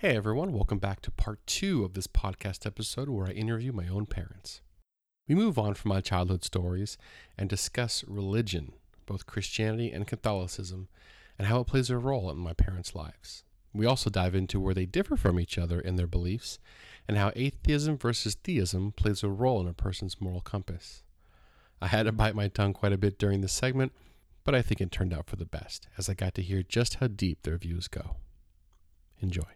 Hey everyone, welcome back to part two of this podcast episode where I interview my own parents. We move on from my childhood stories and discuss religion, both Christianity and Catholicism, and how it plays a role in my parents' lives. We also dive into where they differ from each other in their beliefs and how atheism versus theism plays a role in a person's moral compass. I had to bite my tongue quite a bit during this segment, but I think it turned out for the best as I got to hear just how deep their views go. Enjoy.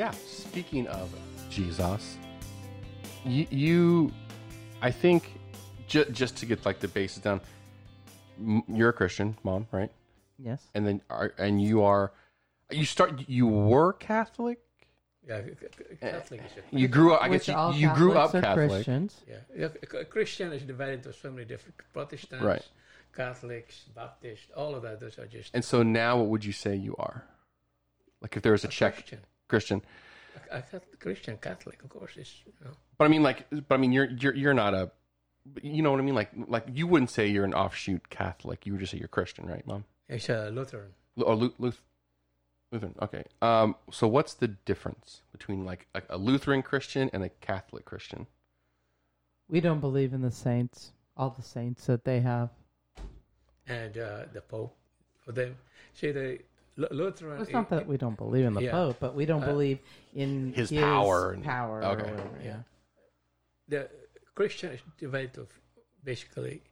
Yeah, speaking of Jesus, you, you I think, ju- just to get like the basis down, m- you're a Christian, mom, right? Yes. And then, are, and you are, you start, you were Catholic. Yeah, c- c- Catholic is a, You grew up. I Which guess all you, you grew up Catholics are Catholic. Christians. yeah. yeah. c- Christian is divided into so many different Protestants, Right. Catholics, Baptists, all of that. Those are just And so now, what would you say you are? Like, if there was a, check Christian. Christian, A, a Cath- Christian Catholic, of course, is you know. but I mean, like, but I mean, you're you're you're not a, you know what I mean? Like, like you wouldn't say you're an offshoot Catholic. You would just say you're Christian, right, mom? It's a Lutheran. Lu- Or Lu- Luth- Lutheran. Okay. Um. So what's the difference between like a, a Lutheran Christian and a Catholic Christian? We don't believe in the saints, all the saints that they have. and uh, the Pope for them. See, the Lu- Lutheran. It's not that we don't believe in the Yeah. Pope, but we don't Uh, believe in His power and- power. okay. Or whatever, yeah. the Christian is divided of basically,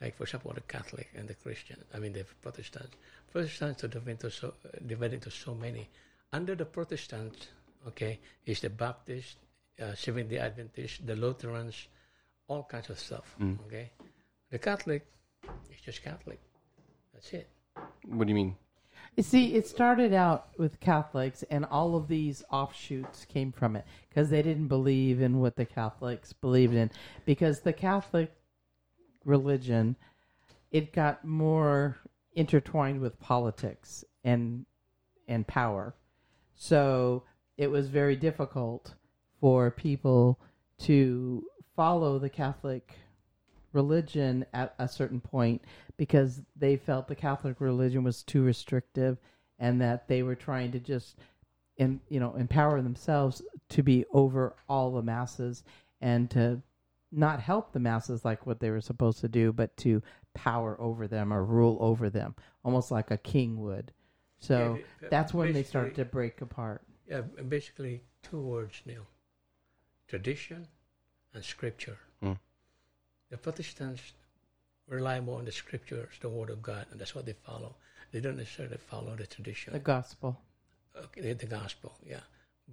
like for example, the Catholic and the Christian. I mean, the Protestants. Protestants are divided into so, uh, divided into so many. Under the Protestants, okay, is the Baptist, uh, Seventh Day Adventist, the Lutherans, all kinds of stuff. Okay, the Catholic is just Catholic. That's it. What do you mean? You see, it started out with Catholics, and all of these offshoots came from it because they didn't believe in what the Catholics believed in. Because the Catholic religion, it got more intertwined with politics and and power, so it was very difficult for people to follow the Catholic religion at a certain point because they felt the Catholic religion was too restrictive and that they were trying to just em, you know empower themselves to be over all the masses and to not help the masses like what they were supposed to do but to power over them or rule over them almost like a king would so Yeah, that's when they started to break apart Yeah, basically two words, Neil. Tradition and scripture. The Protestants rely more on the scriptures, the word of God, and that's what they follow. They don't necessarily follow the tradition, the gospel okay, the, the gospel, yeah.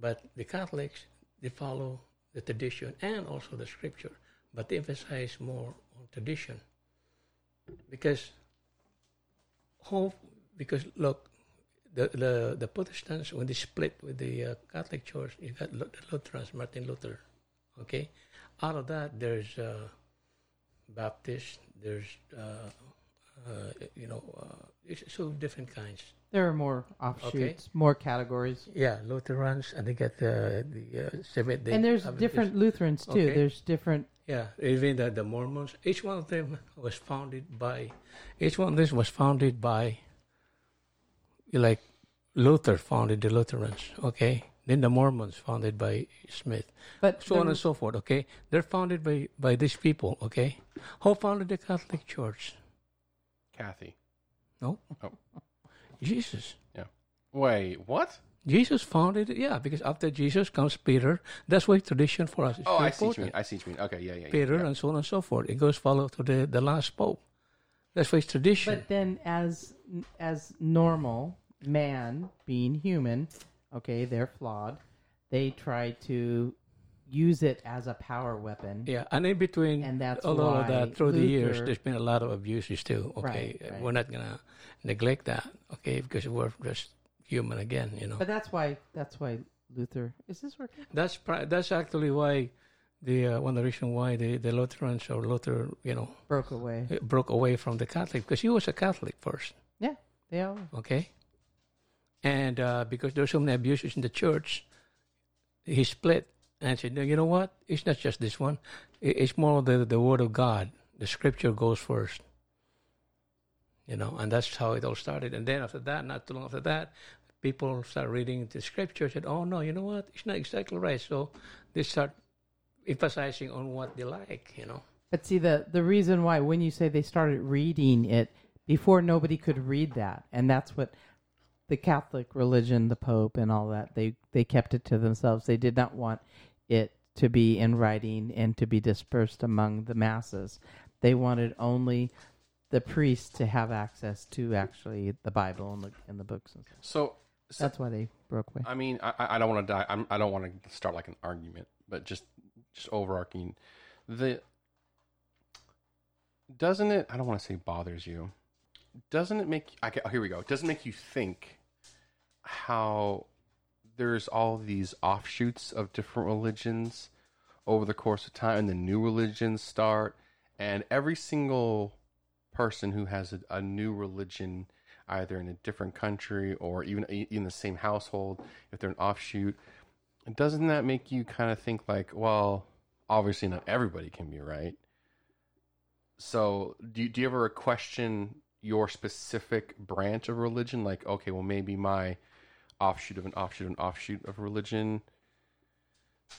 But the Catholics, they follow the tradition and also the scripture, but they emphasize more on tradition. Because, hope, because look, the, the, the Protestants, when they split with the uh, Catholic Church, you got the Lutherans, Martin Luther, okay? Out of that, there's uh, Baptist, there's, uh, uh, you know, uh, it's so different kinds. there are more offshoots more categories Yeah, Lutherans, and they get the the uh, Seventh Day. and there's Adventist. different Lutherans too. Okay. There's different. Yeah, even the, the Mormons. Each one of them was founded by. Each one of them was founded by. Like, Luther founded the Lutherans. Okay, then the Mormons founded by Smith. But So on and so forth. Okay, they're founded by by these people. Okay, who founded the Catholic Church? Kathy. No, Oh. Jesus. Yeah. Wait. What? Jesus founded it, yeah, because after Jesus comes Peter. That's why tradition for us is Oh, very I see what you mean. I see what you mean. Okay. Yeah. Yeah. yeah, Peter yeah. and so on and so forth. It goes follow to the, the last pope. That's why it's tradition. But then, as as normal man being human, okay, they're flawed. They try to use it as a power weapon. yeah, and in between And that's all of that through the years, there's been a lot of abuses too. Okay, Right, right. we're not gonna neglect that. Okay, because we're just human again. You know, But that's why that's why Luther is this working? that's pri- that's actually why the uh, one of the reason why the, the Lutherans or Luther, you know, Broke away. uh, broke away from the Catholic because he was a Catholic first, Yeah, they all. okay, and uh, because there's so many abuses in the church, he split and said, you know what? It's not just this one. It's more the the Word of God. The Scripture goes first. You know, and that's how it all started. And then after that, not too long after that, people start reading the Scripture. Said, oh no, you know what? It's not exactly right. So they start emphasizing on what they like. You know. But see the the reason why when you say they started reading it before nobody could read that, and that's what the Catholic religion, the Pope, and all that they they kept it to themselves. They did not want it to be in writing and to be dispersed among the masses. They wanted only the priests to have access to actually the Bible and the and the books and stuff. So, so That's why they broke away. I mean, I, I don't want to die. I'm, I don't want to start like an argument, but just just overarching the doesn't it? I don't want to say bothers you. Doesn't it make? Get, oh, here we go. Doesn't make you think how there's all these offshoots of different religions over the course of time, and the new religions start, and every single person who has a, a new religion either in a different country or even in the same household, if they're an offshoot, doesn't that make you kind of think like, well, obviously not everybody can be right. So, do you, do you ever question your specific branch of religion? Like, okay, well, maybe my offshoot of an offshoot of an offshoot of religion.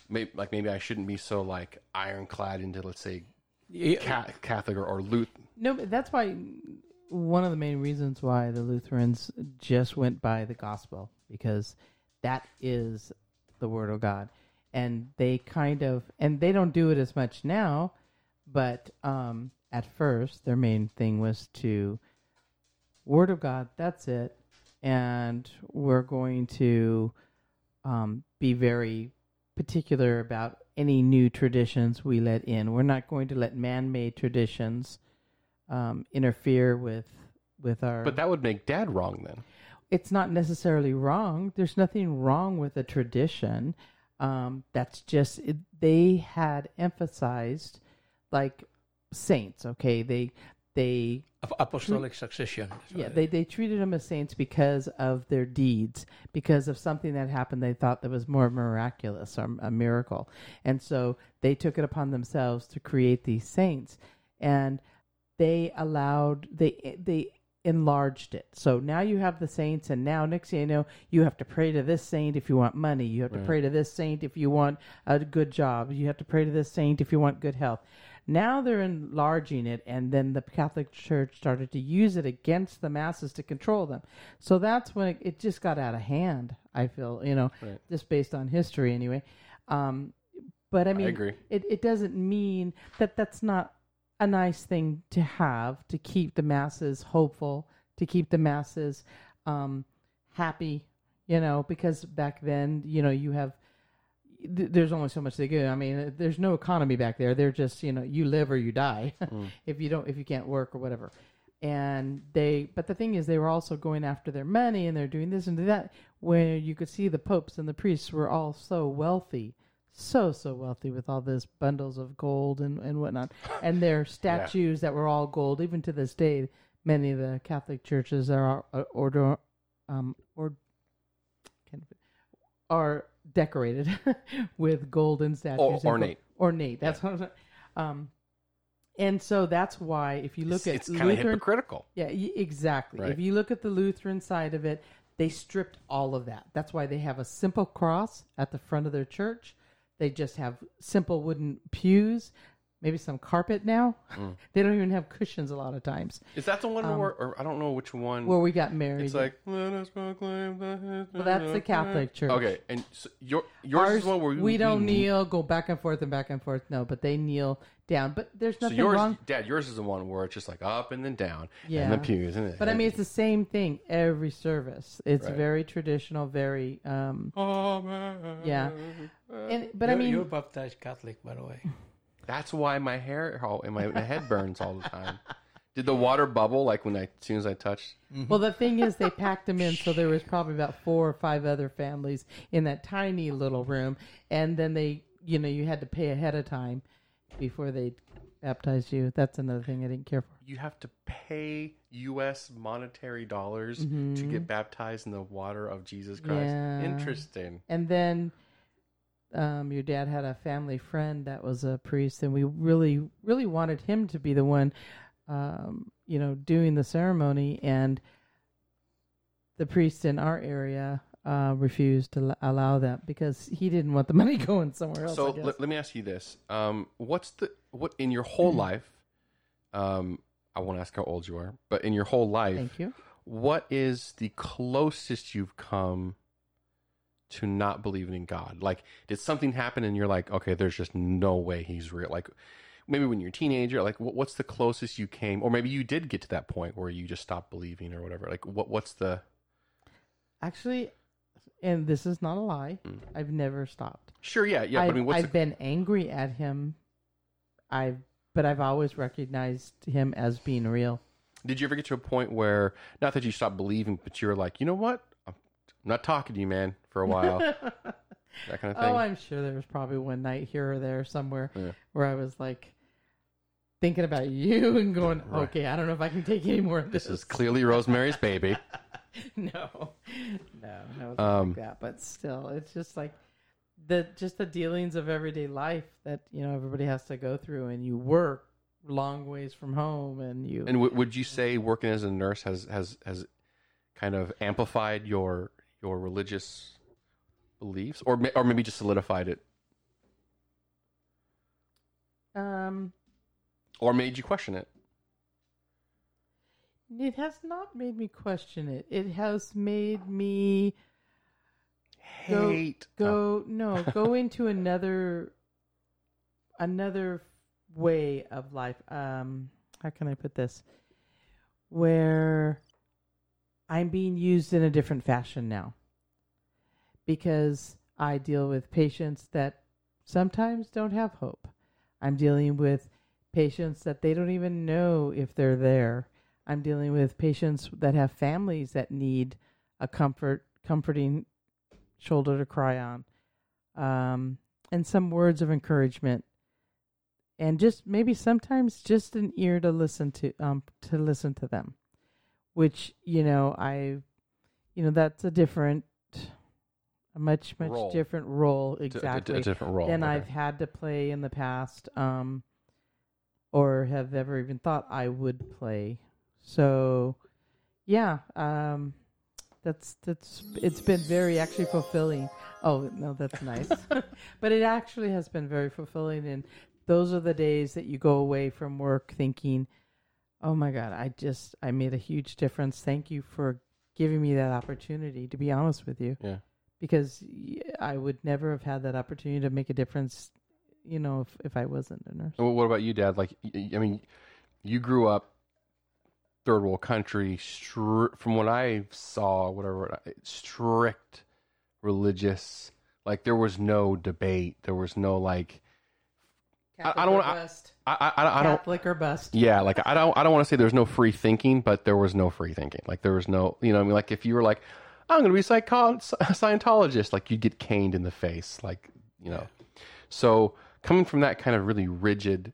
Maybe, like maybe I shouldn't be so like ironclad into let's say Ca- Catholic or, or Luth. No, but that's why one of the main reasons why the Lutherans just went by the gospel because that is the word of God, and they kind of and they don't do it as much now, but um, at first their main thing was to word of God. That's it, and we're going to um, be very particular about any new traditions we let in. We're not going to let man-made traditions um, interfere with with our. But that would make Dad wrong then. it's not necessarily wrong. There's nothing wrong with a tradition. Um, that's just it, they had emphasized like saints. Okay, they they apostolic succession. That's yeah, they, they treated them as saints because of their deeds, because of something that happened they thought that was more miraculous or a miracle. And so they took it upon themselves to create these saints. And they allowed, they, they enlarged it. So now you have the saints, and now next thing you know, you have to pray to this saint if you want money. You have to pray to this saint if you want a good job. You have to pray to this saint if you want good health. Now they're enlarging it, and then the Catholic Church started to use it against the masses to control them. So that's when it, it just got out of hand. I feel, you know, Right. just based on history anyway. Um, but I mean, agree. It, it doesn't mean that that's not a nice thing to have to keep the masses hopeful, to keep the masses um, happy, you know, because back then, you know, you have th- there's only so much they do. I mean, there's no economy back there. They're just, you know, you live or you die if you don't, if you can't work or whatever. And they, but the thing is, they were also going after their money and they're doing this and that. Where you could see the popes and the priests were all so wealthy, so so wealthy with all this bundles of gold and and whatnot, and their statues that were all gold. Even to this day, many of the Catholic churches are order, um, or are decorated with golden statues. Or- and gold- ornate. ornate. That's what I'm saying. Um, and so that's why if you look it's at it's kind of hypocritical. yeah, y- exactly. Right. If you look at the Lutheran side of it, they stripped all of that. That's why they have a simple cross at the front of their church. They just have simple wooden pews, maybe some carpet now. Mm. they don't even have cushions a lot of times. Is that the one where, or I don't know which one? Where we got married. It's like let us proclaim the. well, that's the Catholic church. Okay, and so your yours Ours, is one where you, we don't you- kneel, go back and forth and back and forth. No, but they kneel down. But there's So nothing yours, wrong. Dad, yours is the one where it's just like up and then down, Yeah. and the pews, isn't it? But I mean, it's the same thing every service. It's Right. very traditional, very um, Amen. yeah. And but I You're- mean, you're baptized Catholic, by the way. That's why my hair, all and my, my head burns all the time. Did the water bubble like when I, as soon as I touched? Mm-hmm. well, the thing is, they packed them in, so there was probably about four or five other families in that tiny little room, and then they you know you had to pay ahead of time before they baptized you. That's another thing I didn't care for. You have to pay U.S. monetary dollars to get mm-hmm. baptized in the water of Jesus Christ. Yeah. Interesting. And then um, your dad had a family friend that was a priest, and we really, really wanted him to be the one, um, you know, doing the ceremony. And the priest in our area uh, refused to l- allow that because he didn't want the money going somewhere else. So guess. let, me ask you this: um, What's the what in your whole Mm-hmm. life? Um, I won't ask how old you are, but in your whole life, Thank you. what is the closest you've come to not believing in God? Like, did something happen and you're like, okay, there's just no way he's real? Like, maybe when you're a teenager, like, what, what's the closest you came, or maybe you did get to that point where you just stopped believing or whatever? Like, what what's the Actually, and this is not a lie. Mm. I've never stopped. sure, yeah, yeah. I've, but I mean, what's I've been angry at him. I've, but I've always recognized him as being real. did you ever get to a point where not that you stopped believing, but you were like, you know what, I'm, not talking to you, man, for a while, that kind of thing. Oh, I'm sure there was probably one night here or there somewhere Yeah. where I was like thinking about you and going, Right. okay, I don't know if I can take any more of this. this is clearly Rosemary's Baby. no, no, no, Um, like that. But still, it's just like the just the dealings of everyday life that you know everybody has to go through, and you work long ways from home, and you And w- would you say working as a nurse has has has kind of amplified your your religious beliefs, or or maybe just solidified it, um. or made you question it? It has not made me question it. It has made me Go- Hate. go no go into another another way of life um how can i put this where i'm being used in a different fashion now because i deal with patients that sometimes don't have hope. I'm dealing with patients that they don't even know if they're there. I'm dealing with patients that have families that need a comfort comforting shoulder to cry on, um, and some words of encouragement, and just maybe sometimes just an ear to listen to um to listen to them, which you know I, you know that's a different, a much much Role. different role exactly a, different role. than okay. I've had to play in the past, um, or have ever even thought I would play. So, yeah, um, that's that's it's been very actually fulfilling. Oh no, that's nice, but it actually has been very fulfilling, and those are the days that you go away from work thinking, "Oh my God, I just I made a huge difference. Thank you for giving me that opportunity." To be honest with you, Yeah. because y- I would never have had that opportunity to make a difference, you know, if, if I wasn't a nurse. Well, what about you, Dad? Like, I mean, you grew up third world country. Str- from what I saw, whatever, uh, strict religious. Like there was no debate. There was no like. I- I don't I- bust. I I, I don't. Catholic or bust. Yeah, like I don't I don't want to say there's no free thinking, but there was no free thinking. Like there was no, you know, I mean, like if you were like, I'm going to be a psycho- Scientologist, like you'd get caned in the face, like you know. So coming from that kind of really rigid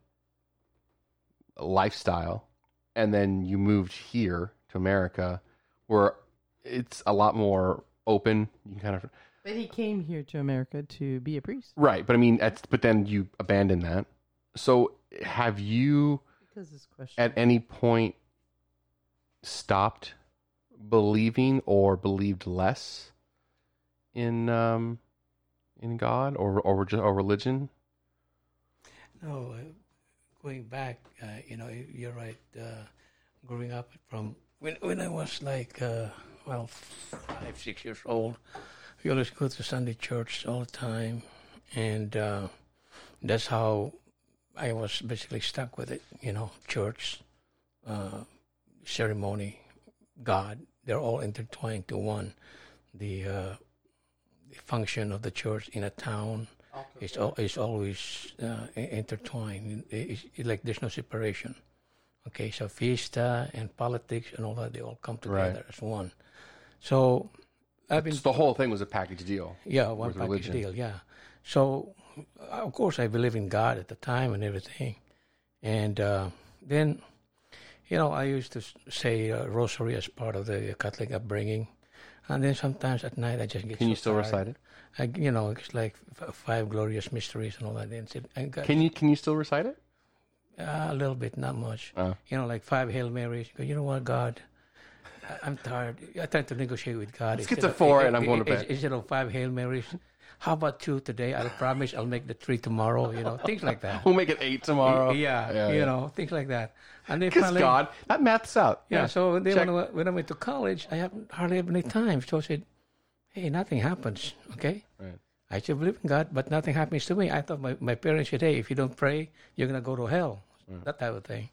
lifestyle, and then you moved here to America, where it's a lot more open. You kind of But he came here to America to be a priest right, but I mean, that's, but then you abandon that. So have you? because this question. at any point stopped believing or believed less in um in God or or just or religion? No, uh, going back, uh, you know, you're right. Uh, growing up from when when I was like, uh, well, five six years old, we always go to Sunday church all the time, and uh, that's how I was basically stuck with it. You know, church, uh, ceremony, God. They're all intertwined to one. The uh, the function of the church in a town it's al- it's always uh, intertwined. It's, it's like there's no separation. Okay, so fiesta and politics and all that they all come together Right. as one. So I've been So the whole thing was a package deal. yeah one package religion. deal yeah. So of course, I believe in God at the time and everything. And uh, then, you know, I used to say uh, rosary as part of the Catholic upbringing. And then sometimes at night I just get Can you still tired. recite it? I, you know, it's like f- five glorious mysteries and all that. And sit- I got Can you can you still recite it? uh, a little bit, not much. Oh. You know, like five Hail Marys. Go, You know what, God? I'm tired. I tried to negotiate with God. Let's get to four and I'm going to bed. Instead of five Hail Marys, how about two today? I'll promise I'll make the three tomorrow. You know, things like that. We'll make it eight tomorrow. Yeah, Yeah, you yeah. know, things like that. And then Because finally, God, that maths out. yeah. So then Check. when I, when I went to college, I haven't hardly have any time. So I said, "Hey, nothing happens. Okay, Right. I still believe in God, but nothing happens to me." I thought my, my parents said, "Hey, if you don't pray, you're gonna go to hell." Mm. That type of thing.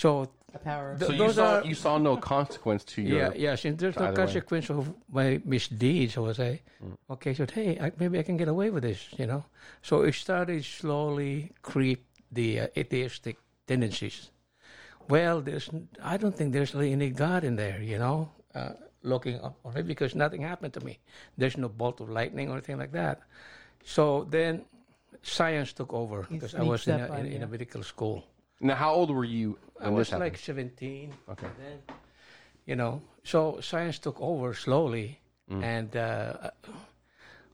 So The power of Th- So you saw are- you saw no consequence to your. yeah, yeah. Since there's no either way. consequence of my misdeeds, I was say, okay, so hey, I, maybe I can get away with this, you know. So it started slowly creep the uh, atheistic tendencies. Well, there's I don't think there's really any God in there, you know. Uh, looking up on it because nothing happened to me. There's no bolt of lightning or anything like that. So then science took over because I was in a, in, in a medical school. Now, how old were you I was this like 17. Okay. Then, you know, so science took over slowly, and uh,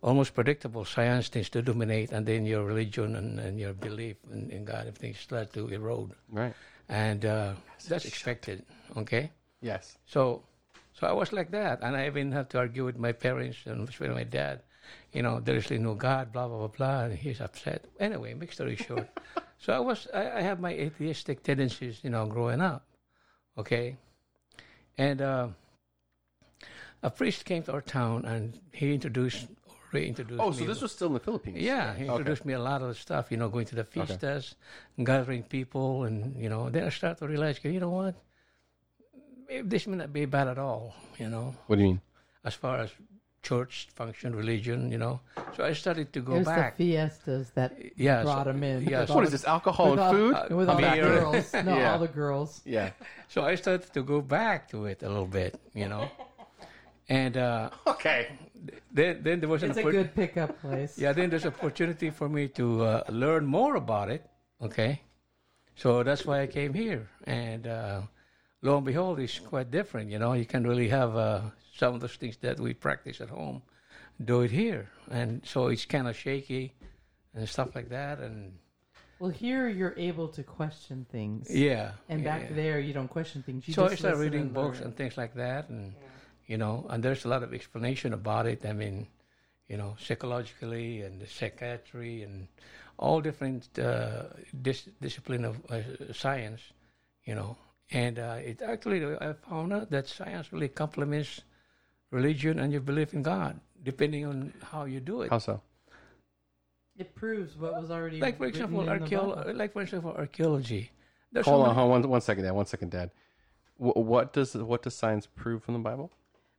almost predictable. Science tends to dominate, and then your religion and, and your belief in, in God, everything start to erode, Right. and uh, that's expected. Okay, Yes. so so I was like that, and I even had to argue with my parents and especially my dad. You know, there is really no God, blah blah blah blah, and he's upset. Anyway, make story short, so I was I, I have my atheistic tendencies, you know, growing up. Okay, and uh, a priest came to our town and he introduced or reintroduced. Oh, so me. this was still in the Philippines. Yeah, he Okay. introduced me a lot of the stuff, you know, going to the fiestas, gathering people, and, you know, then I started to realize, you know what? Maybe This may not be bad at all, you know, What do you mean? as far as church function, religion, you know. So I started to go There's back. the fiestas that Yeah, brought so- him in. yeah, so What is this? Alcohol and all- food? uh, with all the girls. No, Yeah. all the girls. yeah. So I started to go back to it a little bit, you know. And uh, Okay. then, then there was an It's a oppor- good pickup place. yeah, then there's opportunity for me to uh, learn more about it. Okay, so that's why I came here, and uh, lo and behold, it's quite different. You know, you can really have uh, some of those things that we practice at home, do it here, and so it's kind of shaky and stuff like that, and Well, here you're able to question things. yeah, And back yeah. there, you don't question things. You so I just started listen reading and books learn. and things like that, and you know, and there's a lot of explanation about it. I mean, you know, psychologically and the psychiatry and all different uh, dis- discipline of uh, science, you know, and uh, it actually I found out that science really complements religion and your belief in God, depending on how you do it. How so? It proves what was already Like for example, in the like for example, archaeology. There's Hold on, hold on, one, one second, Dad. One second, Dad. Wh- what does what does science prove from the Bible?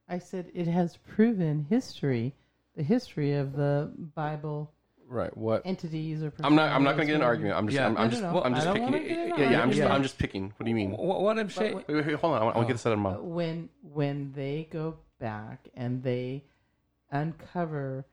I said it has proven history, the history of the Bible Right. What? entities or. I'm not. I'm not going to get an argument. I'm just. Yeah. I'm, I'm No, just. no, no. I'm just don't picking. wanna get in an Yeah, yeah. I'm just. argument. I'm just picking. What do you mean? Wait, Wh- what I'm saying. wait, wait, hold on. I want to get oh. this out of my mouth. When when they go back and they uncover,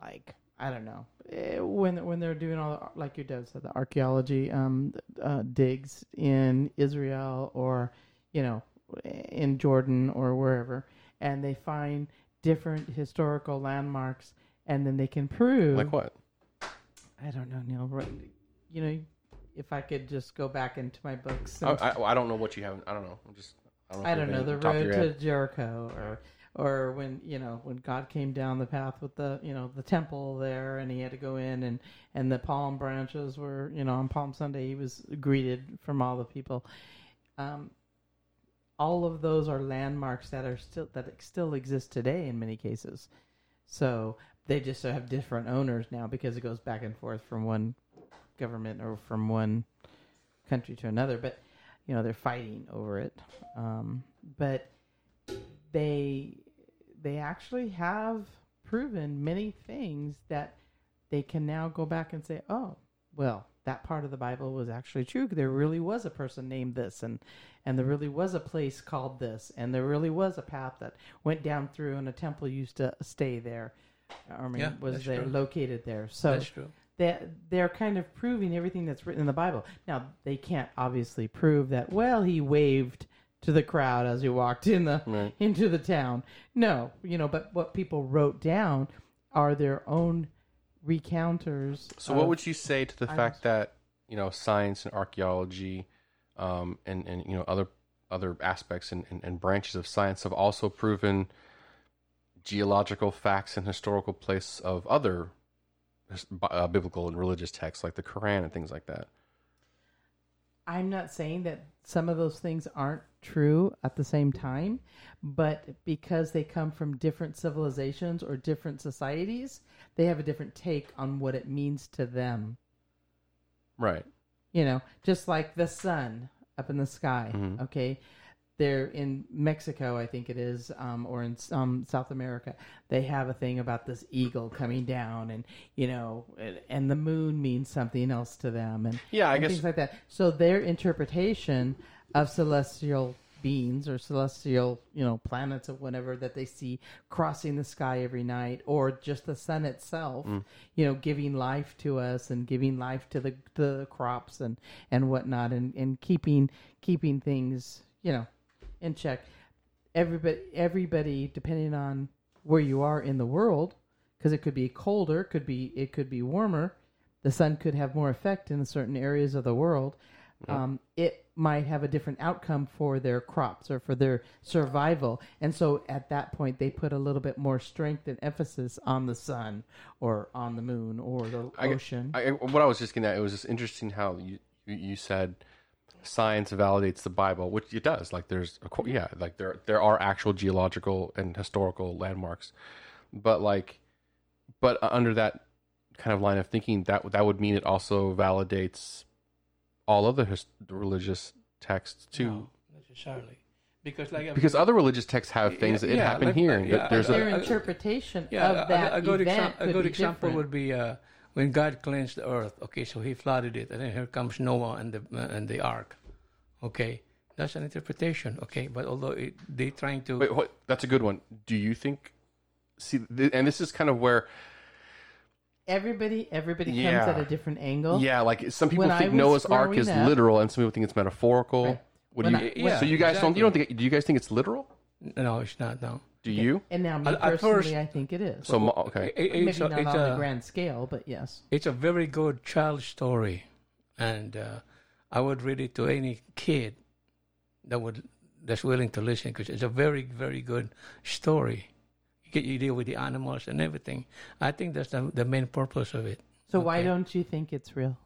like I don't know, eh, when when they're doing all the, like your dad said, the archaeology um, uh, digs in Israel or you know in Jordan or wherever, and they find different historical landmarks, and then they can prove Like what? I don't know, Neil. Right, you know, if I could just go back into my books. I, and- I, I don't know what you have. I don't know. I'm just. I don't know. I don't know the any top of road to. Jericho, or or when you know when God came down the path with the you know the temple there, and he had to go in, and and the palm branches were you know on Palm Sunday he was greeted from all the people. Um, all of those are landmarks that are still that still exist today in many cases. So they just have different owners now because it goes back and forth from one government or from one country to another. But you know they're fighting over it. Um, but they they actually have proven many things that they can now go back and say, oh, well, that part of the Bible was actually true. There really was a person named this, and and there really was a place called this, and there really was a path that went down through, and a temple used to stay there. I mean, Yeah, was there true. located there. So That's true. that they're kind of proving everything that's written in the Bible. Now they can't obviously prove that. Well, he waved to the crowd as he walked in the Right. into the town. No, you know, but what people wrote down are their own recounters. So, what would you say to the fact that you know science and archaeology, um, and and you know other other aspects and, and, and branches of science have also proven geological facts and historical place of other uh, biblical and religious texts like the Quran and things like that. I'm not saying that some of those things aren't true at the same time, but because they come from different civilizations or different societies, they have a different take on what it means to them. Right. You know, just like the sun up in the sky. Mhm. Okay. They're in Mexico, I think it is, um, or in um, South America. They have a thing about this eagle coming down, and you know, and, and the moon means something else to them, and Yeah, I and guess- things like that. So their interpretation of celestial beings or celestial, you know, planets or whatever that they see crossing the sky every night, or just the sun itself, Mm. you know, giving life to us and giving life to the the crops and and whatnot, and and keeping keeping things, you know, in check. Everybody, everybody, depending on where you are in the world, because it could be colder, could be it could be warmer. The sun could have more effect in certain areas of the world. Um, it might have a different outcome for their crops or for their survival, and so at that point they put a little bit more strength and emphasis on the sun or on the moon or the I- ocean. I, what I was just getting at, it was just interesting how you you, you said science validates the Bible, which it does. Like there's, a, qu- yeah, like there there are actual geological and historical landmarks, but like, but under that kind of line of thinking, that that would mean it also validates all other his, religious texts too. No, not necessarily. Because like Because other religious texts have things Yeah, that it yeah, happened like- here. uh, yeah, there's I- a their I- interpretation yeah, of that a, a good, event exam- a could good be example different. would be uh, when God cleansed the earth. Okay, so He flooded it, and then here comes Noah and the uh, and the ark. Okay, that's an interpretation. Okay, but although it, they trying to Wait, what, that's a good one. Do you think? See, th- and this is kind of where, Everybody, everybody comes at a different angle. yeah, like some people When I think was Noah's Ark is up- literal, and some people think it's metaphorical. Right. What do When you? I- Yeah, so you guys don't? You don't think? Do you guys think it's literal? no, it's not. No, Do you? And now, me At- at personally, first- I think it is. So mo- okay, It- it- Maybe it's, a, not it's, on a, the grand scale, but yes. it's a very good child story, and uh, I would read it to any kid that would that's willing to listen because it's a very very good story. You get you deal with the animals and everything. I think that's the the main purpose of it. So why Okay. don't you think it's real?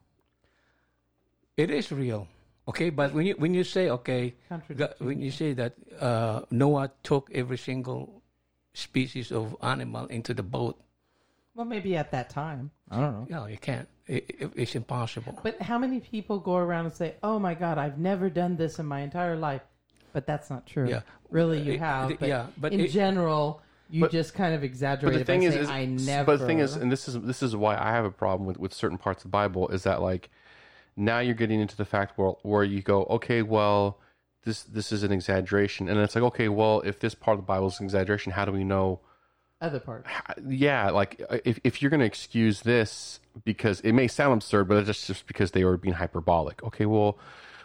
It is real, okay. But when you when you say okay, God, when you say that uh, Noah took every single species of animal into the boat, Well, maybe at that time. I don't know. no, you can't. It, it, it's impossible. But how many people go around and say, "Oh my God, I've never done this in my entire life," but that's not true. Yeah. really, you It- have. it- But yeah, but in it- general, you But- just kind of exaggerate but the it by thing is, saying, is "I never." but the thing is, and this is this is why I have a problem with with certain parts of the Bible is that like now you're getting into the fact where where you go, okay, well, this this is an exaggeration, and it's like, okay, well, if this part of the Bible is an exaggeration, how do we know? other part. yeah, like uh, if if you're going to excuse this because it may sound absurd, but it's just just because they were being hyperbolic. Okay, well,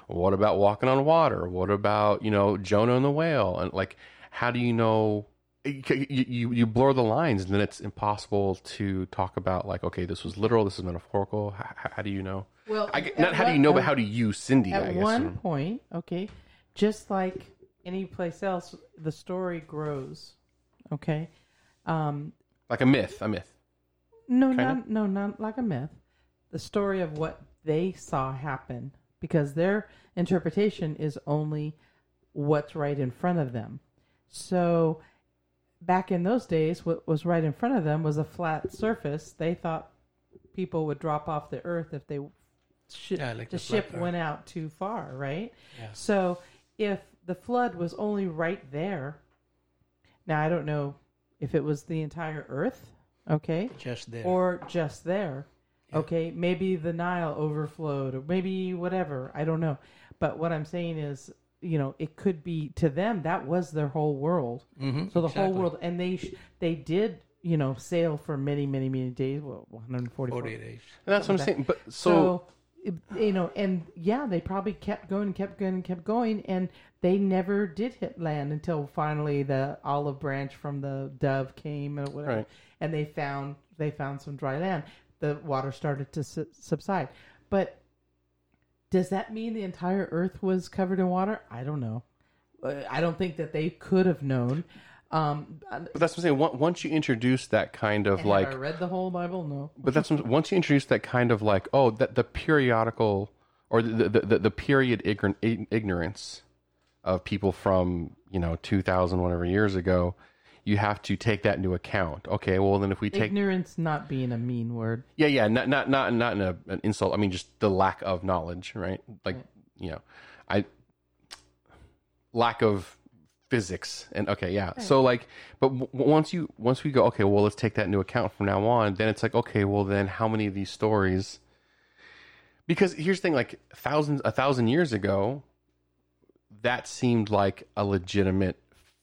what about walking on water? What about you know Jonah and the whale? And like, how do you know? You you, you blur the lines, and then it's impossible to talk about like, okay, this was literal, this is metaphorical. How, how do you know? Well, I, not how do you know, but how do you, Cindy? I At guess. one point, okay, just like any place else, the story grows. Okay, um, like a myth, a myth. No, Kinda? not no, not like a myth. The story of what they saw happen, because their interpretation is only what's right in front of them. So, back in those days, what was right in front of them was a flat surface. They thought people would drop off the earth if they shi- Yeah, like the the ship earth. went out too far, right? Yeah. So, if the flood was only right there, now I don't know if it was the entire earth, okay? Just there. or just there. Yeah. Okay, maybe the Nile overflowed, or maybe whatever. I don't know. But what I'm saying is, you know, it could be to them that was their whole world. mm-hmm, So the whole world, and they sh- they did you know, sail for many, many, many days. Well, 144 40 days. And that's what I'm saying. But so, so, it- you know, and yeah, they probably kept going, kept going, kept going, and they never did hit land until finally the olive branch from the dove came or whatever, Right. and they found they found some dry land. The water started to su- subside, but does that mean the entire Earth was covered in water? I don't know. Uh, I don't think that they could have known. Um, but that's what I'm saying. Once you introduce that kind of like I read the whole Bible? No. But that's once you introduce that kind of like oh that the periodical or the the, the, the period ignorant, ignorance of people from you know two thousand whatever years ago, you have to take that into account. Okay, well then if we take Ignorance not being a mean word. yeah yeah not not not not in a, an insult. I mean just the lack of knowledge, right? Like you know, I lack of physics and okay yeah. So like but w- once you once we go okay well let's take that into account from now on then it's like okay well then how many of these stories because here's the thing like thousands a thousand years ago that seemed like a legitimate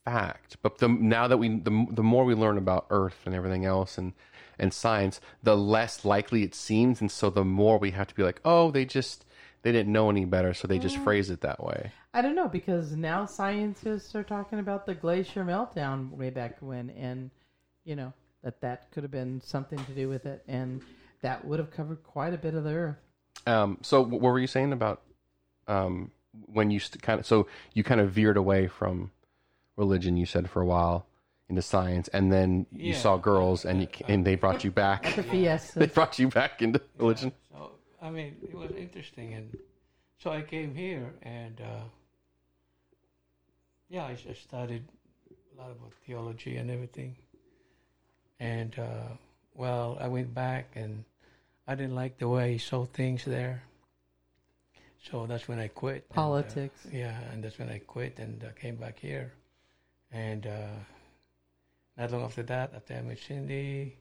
fact. But the now that we the, the more we learn about earth and everything else and and science the less likely it seems. And so the more we have to be like oh they just they didn't know any better so they just phrase it that way I don't know because now scientists are talking about the glacier meltdown way back when, and you know that that could have been something to do with it, and that would have covered quite a bit of the earth. Um, so what were you saying about um, when you st- kind of so you kind of veered away from religion? You said for a while into science, and then you Yeah. saw girls, and you and they brought you back. The they brought you back into religion. So I mean, it was interesting, and so I came here, and uh, yeah, I studied a lot about theology and everything. And uh, well, I went back, and I didn't like the way he saw things there. So that's when I quit. and, uh, Politics. yeah, and that's when I quit and uh, came back here. And uh, not long after that, after I met Cindy,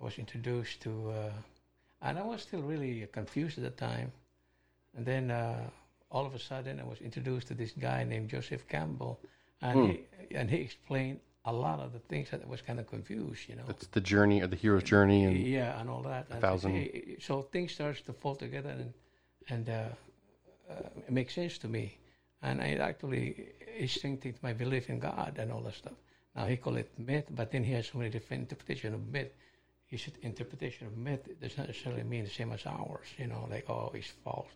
I was introduced to, uh, and I was still really confused at the time. And then uh, all of a sudden, I was introduced to this guy named Joseph Campbell, and he and he explained a lot of the things that I was kind of confused, you know. It's the journey or the hero's journey, and Yeah, and all that. And thousand- it- So things starts to fall together, and and uh, uh, it makes sense to me, and it actually is strengthened my belief in God and all that stuff. Now he call it myth, but then he has so many different interpretation of myth. His interpretation of myth does not necessarily mean the same as ours. You know, like oh, it's false.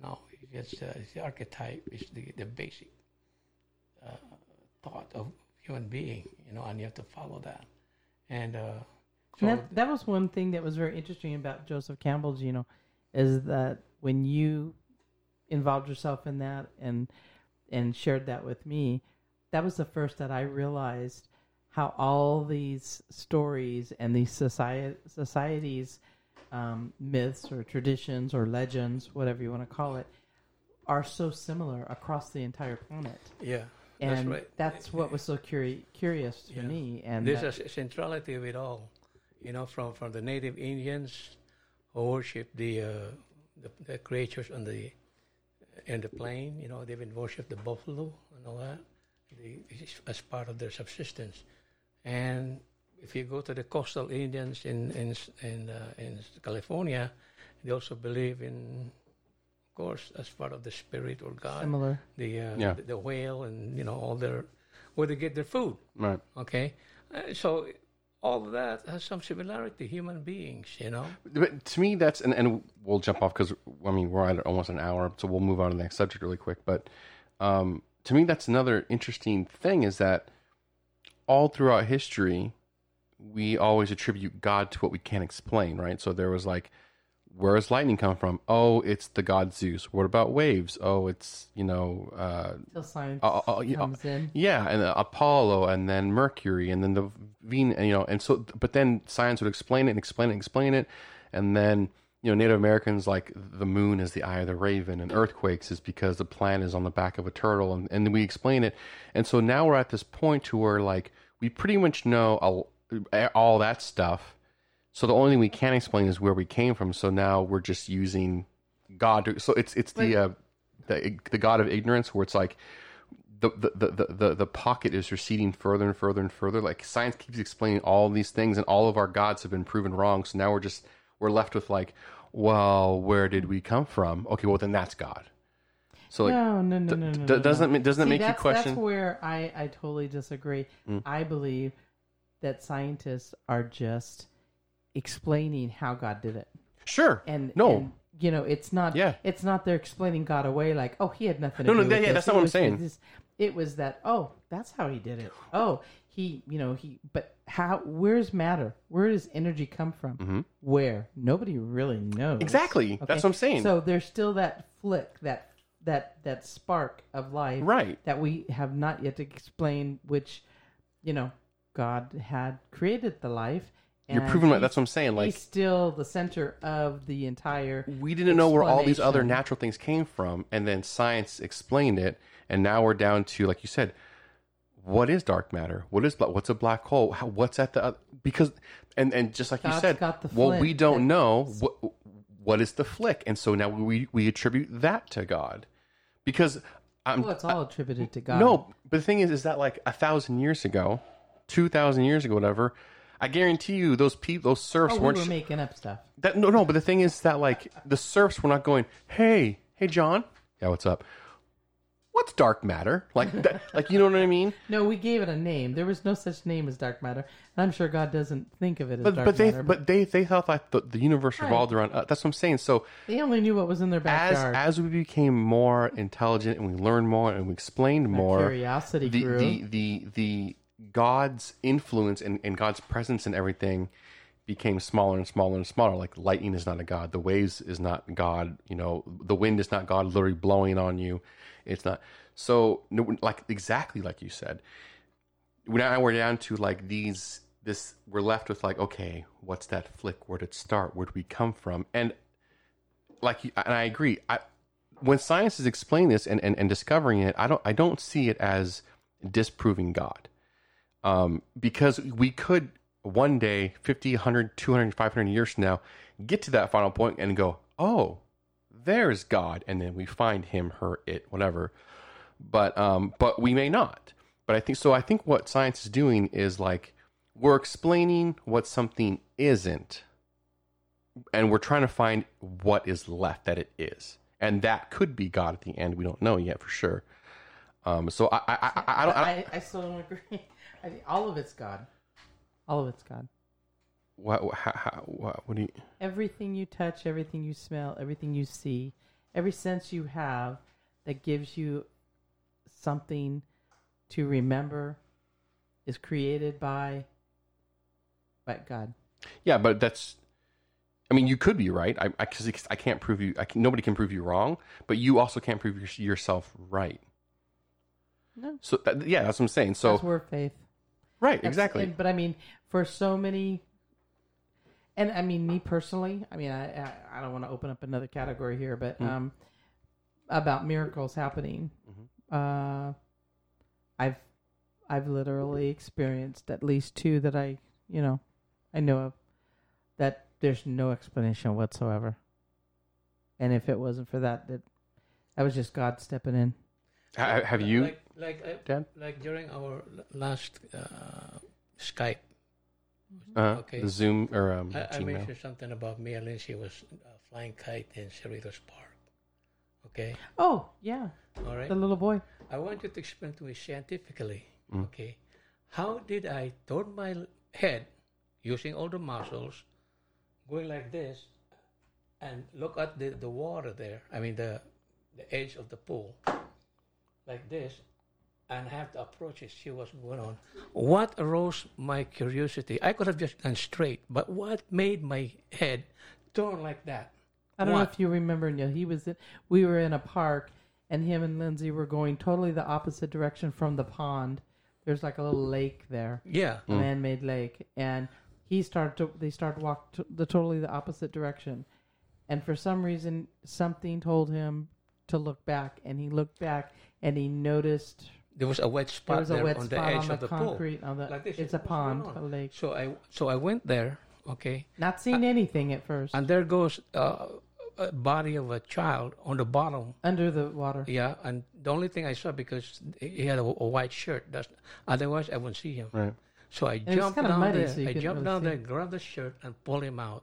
No, it's, uh, it's the archetype. It's the the basic uh, thought of human being. You know, and you have to follow that. And uh, so And that, that was one thing that was very interesting about Joseph Campbell's, you know, is that when you involved yourself in that and and shared that with me, that was the first that I realized how all these stories and these society societies, um, myths or traditions or legends, whatever you want to call it, are so similar across the entire planet. yeah, And that's right. that's what was so curi- curious to Yeah. me. And There's that- a centrality of it all, you know, from, from the native Indians who worship the, uh, the the creatures on the in the plain. You know, they even worship the buffalo and all that, the, as part of their subsistence. And if you go to the coastal Indians in in in, uh, in California, they also believe in, of course, as part of the spirit or God, similar. the uh, Yeah. the, the whale, and you know all their where they get their food. right. Okay, uh, so all of that has some similarity. to Human beings, you know. But to me, that's and, and we'll jump off because I mean we're at almost an hour, so we'll move on to the next subject really quick. But um, to me, that's another interesting thing is that all throughout history, we always attribute God to what we can't explain, right? So there was like, where does lightning come from? Oh, it's the god Zeus. What about waves? Oh, it's you know, uh, Till science uh, uh, yeah, comes in. yeah, and uh, Apollo, and then Mercury, and then the Venus, you know, and so, but then science would explain it and explain it and explain it, and then you know, Native Americans like the moon is the eye of the raven, and earthquakes is because the planet is on the back of a turtle, and and we explain it, and so now we're at this point to where like we pretty much know all, all that stuff. So the only thing we can explain is where we came from. So now we're just using God. To, so it's it's the uh, the the God of ignorance, where it's like the, the, the, the, the, the pocket is receding further and further and further. Like science keeps explaining all these things, and all of our gods have been proven wrong. So now we're just we're left with like, well, where did we come from? Okay, well then that's God. So like, no, no, no, no, no, d- no, no. doesn't it- doesn't See, make you question? That's where I, I totally disagree. Mm. I believe that scientists are just explaining how God did it, Sure. and no. and, you know, it's not. Yeah. it's not they're explaining God away like, oh, he had nothing. No, to no, do that- with yeah, this. that's not what I'm saying. this- It was that. Oh, that's how he did it. Oh, he, you know, he. But how? Where's matter? Where does energy come from? Where? Nobody really knows. Mm-hmm. Exactly. That's what I'm saying. So there's still that flick, that that that spark of life, Right. That we have not yet explained, which you know God had created the life. You're proving he's- That's what I'm saying. Like he's still the center of the entire. we didn't know where all these other natural things came from, and then science explained it, and now we're down to like you said, what is dark matter? What is what's a black hole? How, what's at the oth- because and and just like you said, well we don't know what what is the flick, and so now we we attribute that to God because I'm Well, it's all attributed to God. no, but the thing is, is that like a thousand years ago, two thousand years ago, whatever. I guarantee you, those people, those serfs oh, weren't were making up stuff. that no, no, but the thing is that like the serfs were not going, "Hey, hey, John, yeah, what's up? What's dark matter?" Like, that, like you know what I mean? No, we gave it a name. There was no such name as dark matter, and I'm sure God doesn't think of it as But dark but they matter. but they they thought that the, the universe revolved around. Uh, that's what I'm saying. So they only knew what was in their backyard. as we became more intelligent and we learned more and we explained more, curiosity the, grew. the the the God's influence and, and God's presence and everything became smaller and smaller and smaller. Like lightning is not a god, the waves is not God. You know, the wind is not God, literally blowing on you. It's not. So, like exactly like you said, now we're down to like these. This we're left with like, okay, what's that flick? Where did it start? Where did we come from? And like, and I agree. I when science is explaining this and, and, and discovering it, I don't I don't see it as disproving God. Um, because we could one day, 50, 100, 200, 500 years from now, get to that final point and go, oh, there's God. And then we find him, her, it, whatever. But, um, but we may not. But I think, so I think what science is doing is like, we're explaining what something isn't and we're trying to find what is left that it is and that could be god at the end we don't know yet for sure um, so I, I, I, I, don't, I, I, still don't agree. I think all of it's God. All of it's God. what, how, how, what, what do you Everything you touch, everything you smell, everything you see, every sense you have that gives you something to remember is created by by God. yeah but that's i mean you could be right i I, cause I can't prove you I can, nobody can prove you wrong but you also can't prove your, yourself right No. so that, yeah that's what i'm saying so That's where faith. Right That's- exactly and- but I mean, for so many, and I mean, me personally, I mean, I I, I don't want to open up another category here, but Mm. um, about miracles happening, uh, I've I've literally experienced at least two that I you know I know of that there's no explanation whatsoever, and if it wasn't for that, that that was just God stepping in. Ha- have you like like I, Dad? like during our last uh, Skype? uh, okay. the zoom or um, I, I mentioned something about Mia Lindsay was uh, flying kite in Cerritos Park. Okay, Oh yeah, all right. the little boy. I want you to explain to me scientifically. Mm. Okay, how did I turn my head using all the muscles, going like this, and look at the, the water there? I mean the the edge of the pool, like this, and have the approach it, see what's going on. What arose my curiosity? I could have just gone straight, but what made my head turn like that? I don't know if you remember, Neil. He was in, we were in a park, and him and Lindsay were going totally the opposite direction from the pond. There's like a little lake there, Yeah. Hmm. a man-made lake, and he started to. They started to walk to the totally the opposite direction, and for some reason, something told him to look back, and he looked back, and he noticed There was a wet there spot was a there wet on spot the edge on the of the pool. concrete. On the, Like this. it's a pond, a lake. So I so I went there, okay, Not seeing anything at first. and there goes uh, a body of a child on the bottom. Under the water. Yeah, and the only thing I saw because he had a, a white shirt. That's otherwise I wouldn't see him. Right. So I it was jumped kinda down muddy, there. so you I couldn't jumped really down there, him. grabbed the shirt, and pulled him out.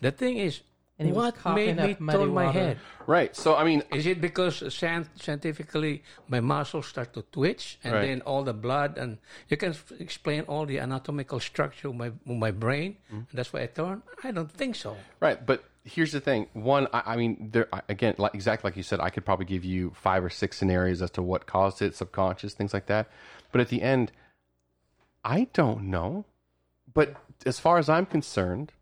The thing is, And he was what coughing made me up muddy turn my water. head? Right. So I mean, Is it because scient- scientifically my muscles start to twitch and Right. then all the blood and you can f- explain all the anatomical structure of my of my brain Mm-hmm. and that's why I turn? I don't think so. Right, but here's the thing. One, I, I mean, there I- again, like exactly like you said, I could probably give you five or six scenarios as to what caused it, subconscious things like that. But at the end, I don't know. But as far as I'm concerned,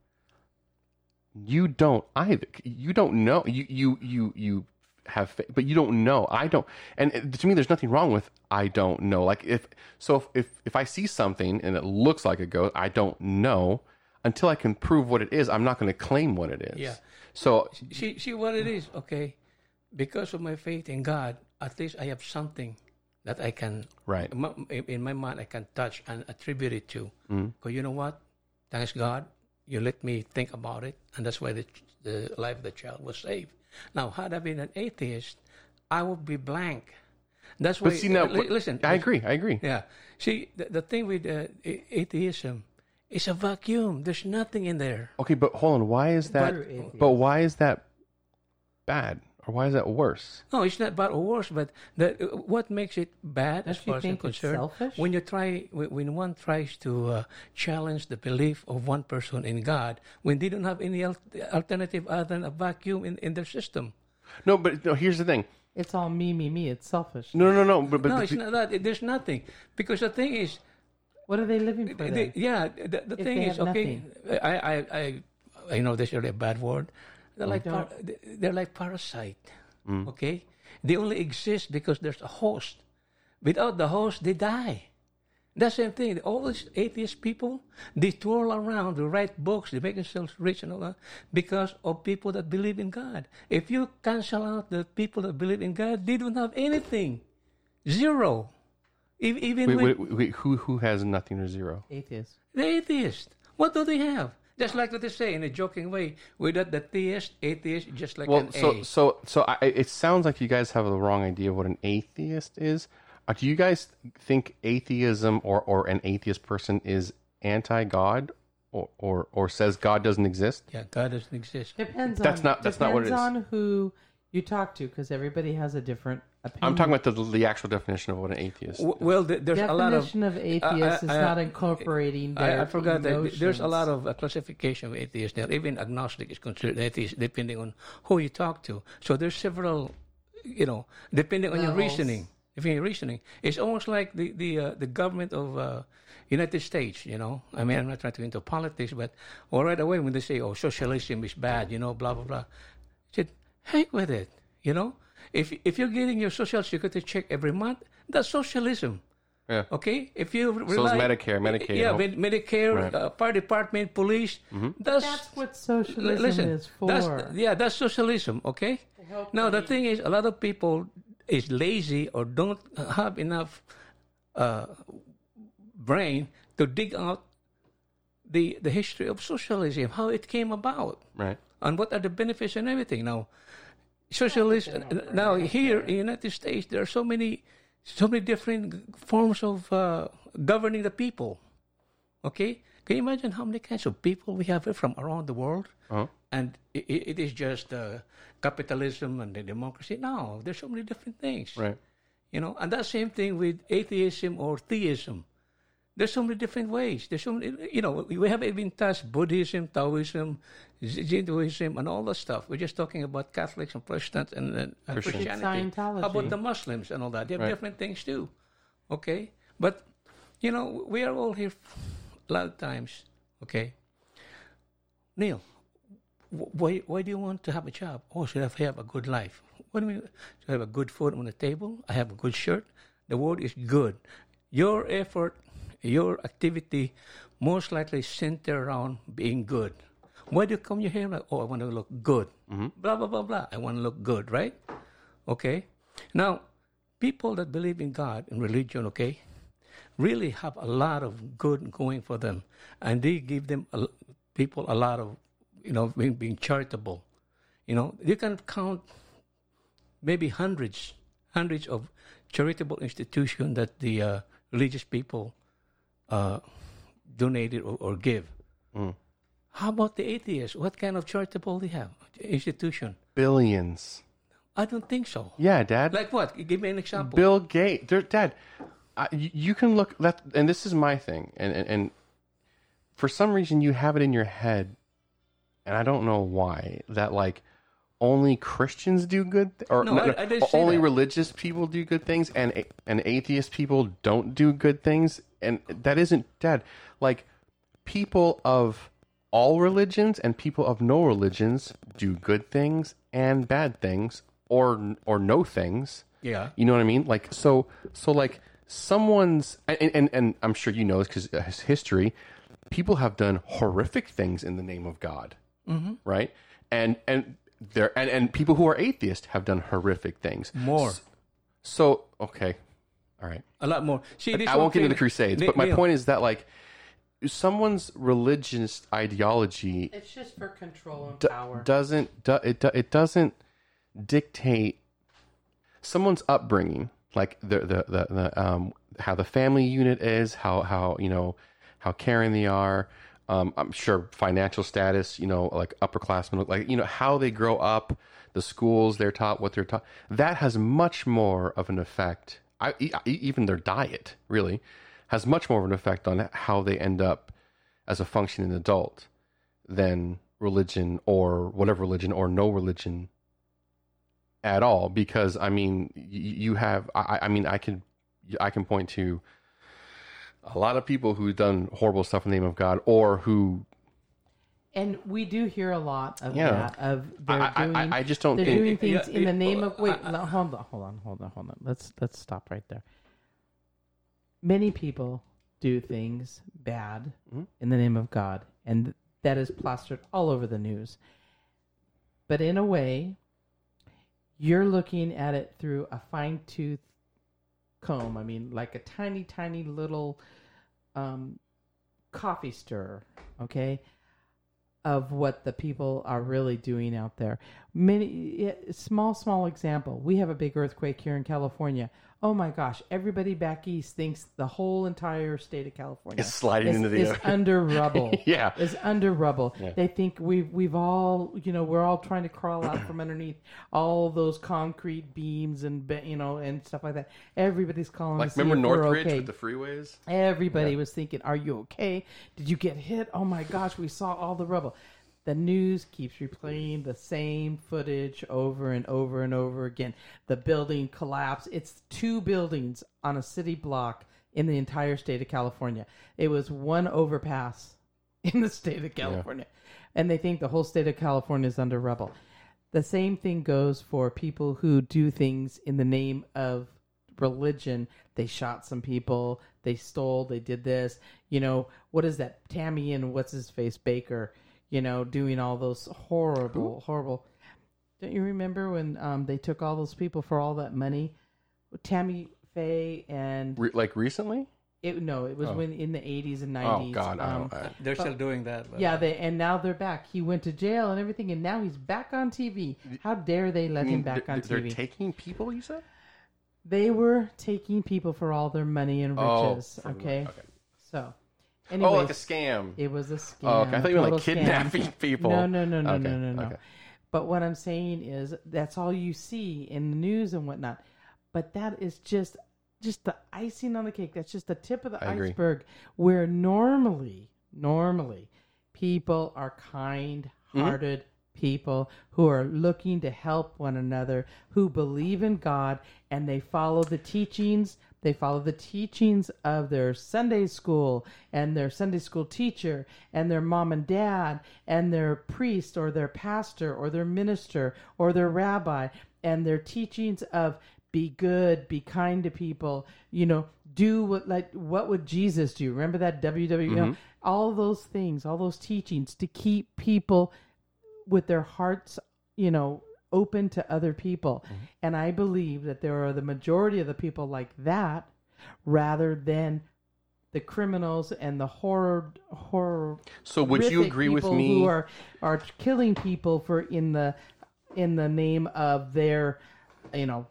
you don't either. You don't know. You you you you have, faith, but you don't know. I don't. And to me, there's nothing wrong with I don't know. Like if so, if if, if I see something and it looks like a ghost, I don't know until I can prove what it is. I'm not going to claim what it is. Yeah. So See see what it is, okay? Because of my faith in God, at least I have something that I can right. in my- mind I can touch and attribute it to. Mm-hmm. Because you know what? Thanks God, you let me think about it, and that's why the, the life of the child was saved. Now, had I been an atheist, I would be blank. That's why. But see now, li- listen. I agree. I agree. Yeah. See, the, the thing with uh, atheism, it's a vacuum. There's nothing in there. Okay, but hold on. Why is that? But why is that bad, or why is that worse? No, it's not bad or worse, but the, uh, what makes it bad, as Don't you far as I'm think it's concerned, selfish? when you try, when when one tries to uh, challenge the belief of one person in God, when they don't have any al- alternative other than a vacuum in, in their system. No, but no, here's the thing. It's all me, me, me. It's selfish. No, no, no. But, but no, the- it's not that. There's nothing because the thing is, What are they living for? the, then? yeah, the, the If thing they is, have okay, I, I, I, I know this is really a bad word. They're like, par- they're like parasite. Mm. Okay, they only exist because there's a host. Without the host, they die. That's the same thing. All these atheist people, they twirl around, they write books, they make themselves rich and all that because of people that believe in God. If you cancel out the people that believe in God, they don't have anything. Zero. Even wait, with wait, wait, who who has nothing or zero? Atheist. the atheist. What do they have? Just like what they say in a joking way, without the theist, atheist, just like Well, an so A. so so I, it sounds like you guys have the wrong idea of what an atheist is. Uh, do you guys think atheism or or an atheist person is anti-God or or, or says God doesn't exist? yeah, God doesn't exist. Depends. That's on, not- that's not what it depends is. on who you talk to, because everybody has a different opinion. I'm talking about the the actual definition of what an atheist. W- well, th- there's a lot of. definition of, atheist is I- not incorporating. I, Their I forgot that there's a lot of uh, classification of atheists there. Even agnostic is considered atheist depending on who you talk to. So there's several, you know, depending on your reasoning. If your reasoning, it's almost like the the uh, the government of uh, United States. You know, I mean, I'm not trying to get into politics, but all right away when they say, "Oh, socialism is bad," you know, blah blah blah, I said, heck with it. You know, if if you're getting your social security check every month, that's socialism. Yeah. Okay, if you So is rely, Medicare, Medicaid. yeah, no? Med- Medicare, Right. uh, fire department, police. That's, That's what socialism listen. is for. That's, yeah, that's socialism. Okay. Now the the- thing is, a lot of people is lazy or don't have enough uh, brain to dig out the the history of socialism, how it came about right. and what are the benefits and everything. Now, socialism. Now here in the United States, there are so many, so many different forms of uh, governing the people. Okay, can you imagine how many kinds of people we have from around the world? Uh-huh. And it, it is just uh, capitalism and the democracy. No, there's so many different things. Right. You know, and that same thing with atheism or theism. There's so many different ways. There's so many, you know, we have even touched Buddhism, Taoism, Z- Hinduism, and all that stuff. We're just talking about Catholics and Protestants and, and, and Christianity. Scientology. How about the Muslims and all that? They have Right. different things too. Okay? But, you know, we are all here a lot of times. Okay? Neil, why, why do you want to have a job? Oh, should I have a good life? What do you mean? To have a good food on the table? I have a good shirt? The word is good. Your effort, your activity most likely center around being good. Why do you come here like, oh, I want to look good? Blah, blah, blah, blah. I want to look good, right? Okay? Now, people that believe in God and religion, okay, really have a lot of good going for them. And they give them, a, people a lot of, you know, being, being charitable. You know, you can count maybe hundreds, hundreds of charitable institutions that the uh, religious people uh, donated or, or give. Mm. How about the atheists? What kind of charitable they have institution? Billions. I don't think so. Yeah, Dad. Like what? Give me an example. Bill Gates. Dad, I, you can look that, and this is my thing, and, and and for some reason you have it in your head, and I don't know why that like only Christians do good, th- or No, I- I say only that. religious people do good things, and and atheist people don't do good things, and that isn't Dad. Like people of all religions and people of no religions do good things and bad things, or or no things. yeah. You know what I mean? Like so so like someone's and and, and I'm sure you know this because his history. People have done horrific things in the name of God, mm-hmm. right? And and there and and people who are atheist have done horrific things. More. So okay, all right. A lot more. See, this I won't get into the Crusades, Ne- but my Neil, point is that like someone's religious ideology It's just for control and do- power. doesn't do, it do, it doesn't dictate someone's upbringing like the the, the the um how the family unit is how how you know how caring they are um i'm sure financial status you know like upperclassmen like you know how they grow up the schools they're taught what they're taught that has much more of an effect I, even their diet really has much more of an effect on how they end up as a functioning adult than religion or whatever religion or no religion at all. Because i mean you have i, I mean i can i can point to a lot of people who've done horrible stuff in the name of god or who And we do hear a lot of Yeah. that. Of they're I, I, doing, I, I just don't they're think doing things Yeah, in the name of. Wait, I- no, hold on, hold on, hold on, hold on. Let's let's stop right there. Many people do things bad Mhm. in the name of God, and that is plastered all over the news. But in a way, you're looking at it through a fine tooth comb. I mean, like a tiny, tiny little um, coffee stirrer. Okay, of what the people are really doing out there. Many small, small example. We have a big earthquake here in California. Oh my gosh! Everybody back east thinks the whole entire state of California It's sliding is, into the is under rubble. Yeah. is under rubble. Yeah. They think we've we've all you know we're all trying to crawl out from underneath all those concrete beams and be- you know and stuff like that. Everybody's calling. like remember northridge okay. with the freeways Everybody was thinking, "Are you okay? Did you get hit? Oh my gosh, we saw all the rubble." The news keeps replaying the same footage over and over and over again. The building collapsed. It's two buildings on a city block in the entire state of California. It was one overpass in the state of California. And they think the whole state of California is under rubble. The same thing goes for people who do things in the name of religion. They shot some people, they stole, they did this. You know, what is that? Tammy and what's his face Bakker, you know, doing all those horrible, horrible. Don't you remember when um, they took all those people for all that money? Tammy Faye and Re- like recently it, no, it was Oh. when in the eighties and nineties. oh nineties. god I um, don't, I, They're still doing that. but- yeah, they and now they're back. He went to jail and everything, and now he's back on TV. How dare they let I him mean, back they're, on they're TV? taking people you said they were taking people for all their money and Oh, riches. from- okay? okay. so oh like a scam it was a scam. oh okay i thought you were like total scam. kidnapping people No, no, no, no, Okay, no, no, no. okay. But what I'm saying is that's all you see in the news and whatnot. But that is just just the icing on the cake. That's just the tip of the I agree. iceberg. Where normally, normally, people are kind-hearted mm-hmm. people who are looking to help one another, who believe in God, and they follow the teachings. They follow the teachings of their Sunday school and their Sunday school teacher and their mom and dad and their priest or their pastor or their minister or their rabbi and their teachings of be good, be kind to people, you know, do what like what would Jesus do? Remember that WW mm-hmm. all those things, all those teachings to keep people with their hearts, you know, open to other people. And I believe that there are the majority of the people like that rather than the criminals and the horror horror so would you agree with people me who are are killing people for in the in the name of their, you know,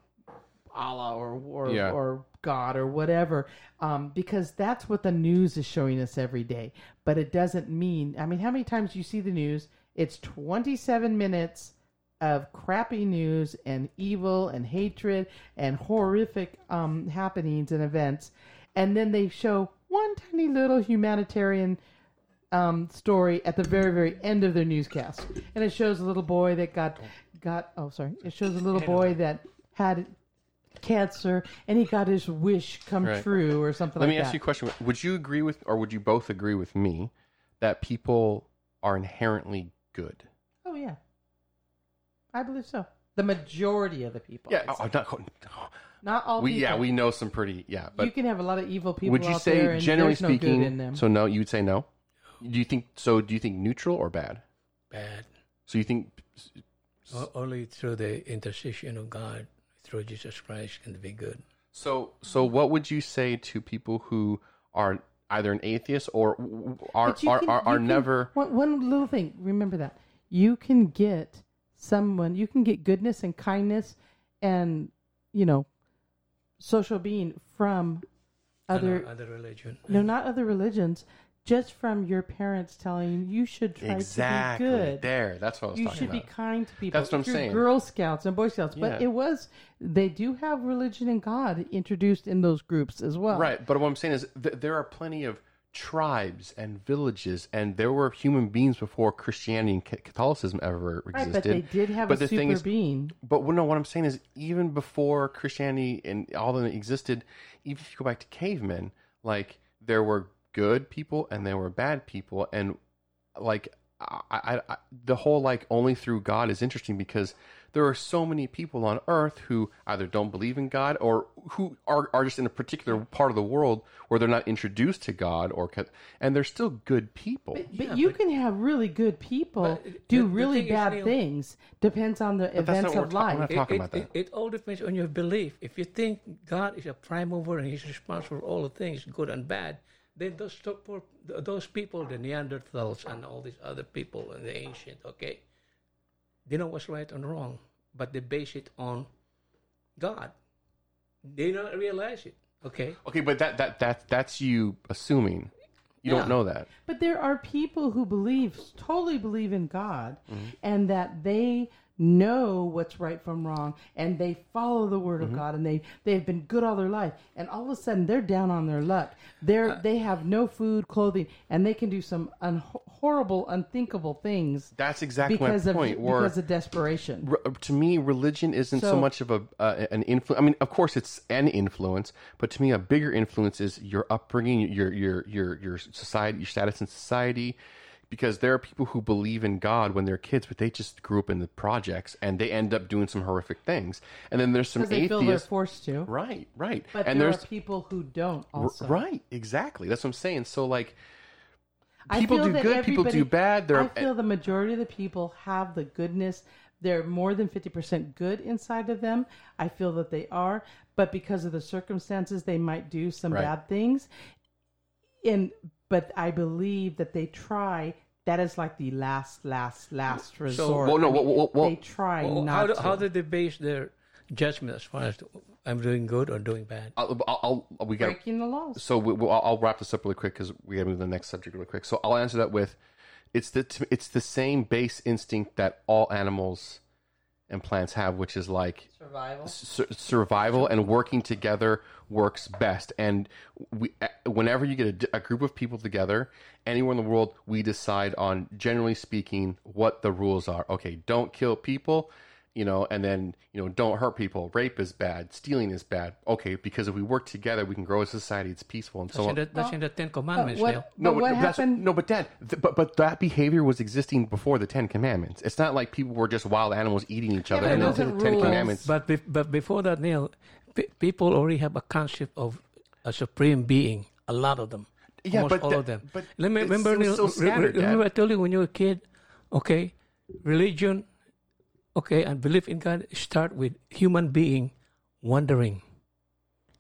Allah or or, Yeah. or God or whatever, um, because that's what the news is showing us every day. But it doesn't mean. I mean, how many times you see the news? It's twenty-seven minutes of crappy news and evil and hatred and horrific um, happenings and events, and then they show one tiny little humanitarian um, story at the very very end of their newscast, and it shows a little boy that got got oh sorry, it shows a little boy that had cancer and he got his wish come Right. true or something Let like me that. ask you a question. Would you agree with, or would you both agree with me, that people are inherently good? Oh yeah, I believe so. The majority of the people. Yeah, I'd oh, say. not, oh. not all we, people. yeah, we know some pretty, yeah. you can have a lot of evil people would you out there, say, and generally there's no good speaking, in them. so no, you would say no? Do you think, so do you think neutral or bad? Bad. So you think, O- Only through the intercession of God, through Jesus Christ, can be good. so, so what would you say to people who are either an atheist or are, are, can- are, you are can- never, One, one little thing. Remember that you can get someone. You can get goodness and kindness, and you know, social being from other. other religion. no, not other religions. Just from your parents telling you you should try exactly, to be good. there, that's what I was you talking should be kind to people. That's what I'm Through saying. Girl Scouts and Boy Scouts, but it was they do have religion and God introduced in those groups as well. Right, but what I'm saying is th- there are plenty of tribes and villages, and there were human beings before Christianity and Catholicism ever Right, existed. but they did have But a the super thing is- being. But no, what I'm saying is even before Christianity and all of them existed, even if you go back to cavemen, like there were good people and there were bad people, and like I, I, I, the whole like only through God is interesting because there are so many people on Earth who either don't believe in God or who are, are just in a particular part of the world where they're not introduced to God or and they're still good people. But Yeah, you but- can have really good people But uh, the- do the really thing is, bad Neil- things. Depends on the that's events not what of we're talking life. about. talking it, about it, it all depends on your belief. If you think God is a prime mover and He's responsible for all the things, good and bad, then those people, those people, the Neanderthals and all these other people and the ancient, okay, they know what's right and wrong, but they base it on God. They don't realize it, okay? Okay, but that that that that's you assuming. You Yeah. don't know that. But there are people who believe, totally believe in God, Mm-hmm. and that they know what's right from wrong, and they follow the word Mm-hmm. of God, and they they've been good all their life, and all of a sudden they're down on their luck. They're Uh, they have no food, clothing, and they can do some un- horrible, unthinkable things That's exactly because my of point. Where because of desperation. re- to me, religion isn't so, So- much of a uh, an influence. I mean, of course, it's an influence, but to me, a bigger influence is your upbringing, your your your your society, your status in society. Because there are people who believe in God when they're kids, but they just grew up in the projects and they end up doing some horrific things. And then there's some they feel they're atheists, forced to. right? Right. But and there there's are people who don't also. right, exactly. That's what I'm saying. So like, people do good, people do bad. They're I eh, feel the majority of the people have the goodness. They're more than 50% good inside of them. I feel that they are. But because of the circumstances, they might do some Right. bad things. And But I believe that they try. That is like the last, last, last resort. well, no, I mean, well, well, well- they try Well, not how, do, to. how did they base their judgment as far as I'm doing good or doing bad? I'll, I'll, I'll we got breaking the laws. so we, we'll, I'll I'll wrap this up really quick because we got to move to the next subject really quick. So I'll answer that with, it's the it's the same base instinct that all animals and plants have, which is like Survival. sur- survival and working together works best. And we, whenever you get a group of people together, anywhere in the world, we decide on, generally speaking, what the rules are. Okay, don't kill people, you know, and then you know, don't hurt people. Rape is bad. Stealing is bad. Okay, because if we work together, we can grow a society. It's peaceful and so That's, on. in the, that's in the Ten Commandments, what- Neil. No, But what that's- happened- No, but Dad, th- but but that behavior was existing before the Ten Commandments. It's not like people were just wild animals eating each other, but and the wasn't Ten rules. Commandments. But bef- but before that, Neil, pe- people already have a concept of a supreme being. A lot of them. Yeah, Almost but all that- of them. but Let me remember, Neil. so re- re- Dad. remember, I told you when you were a kid. Okay, religion. Okay, and belief in God start with human being wondering.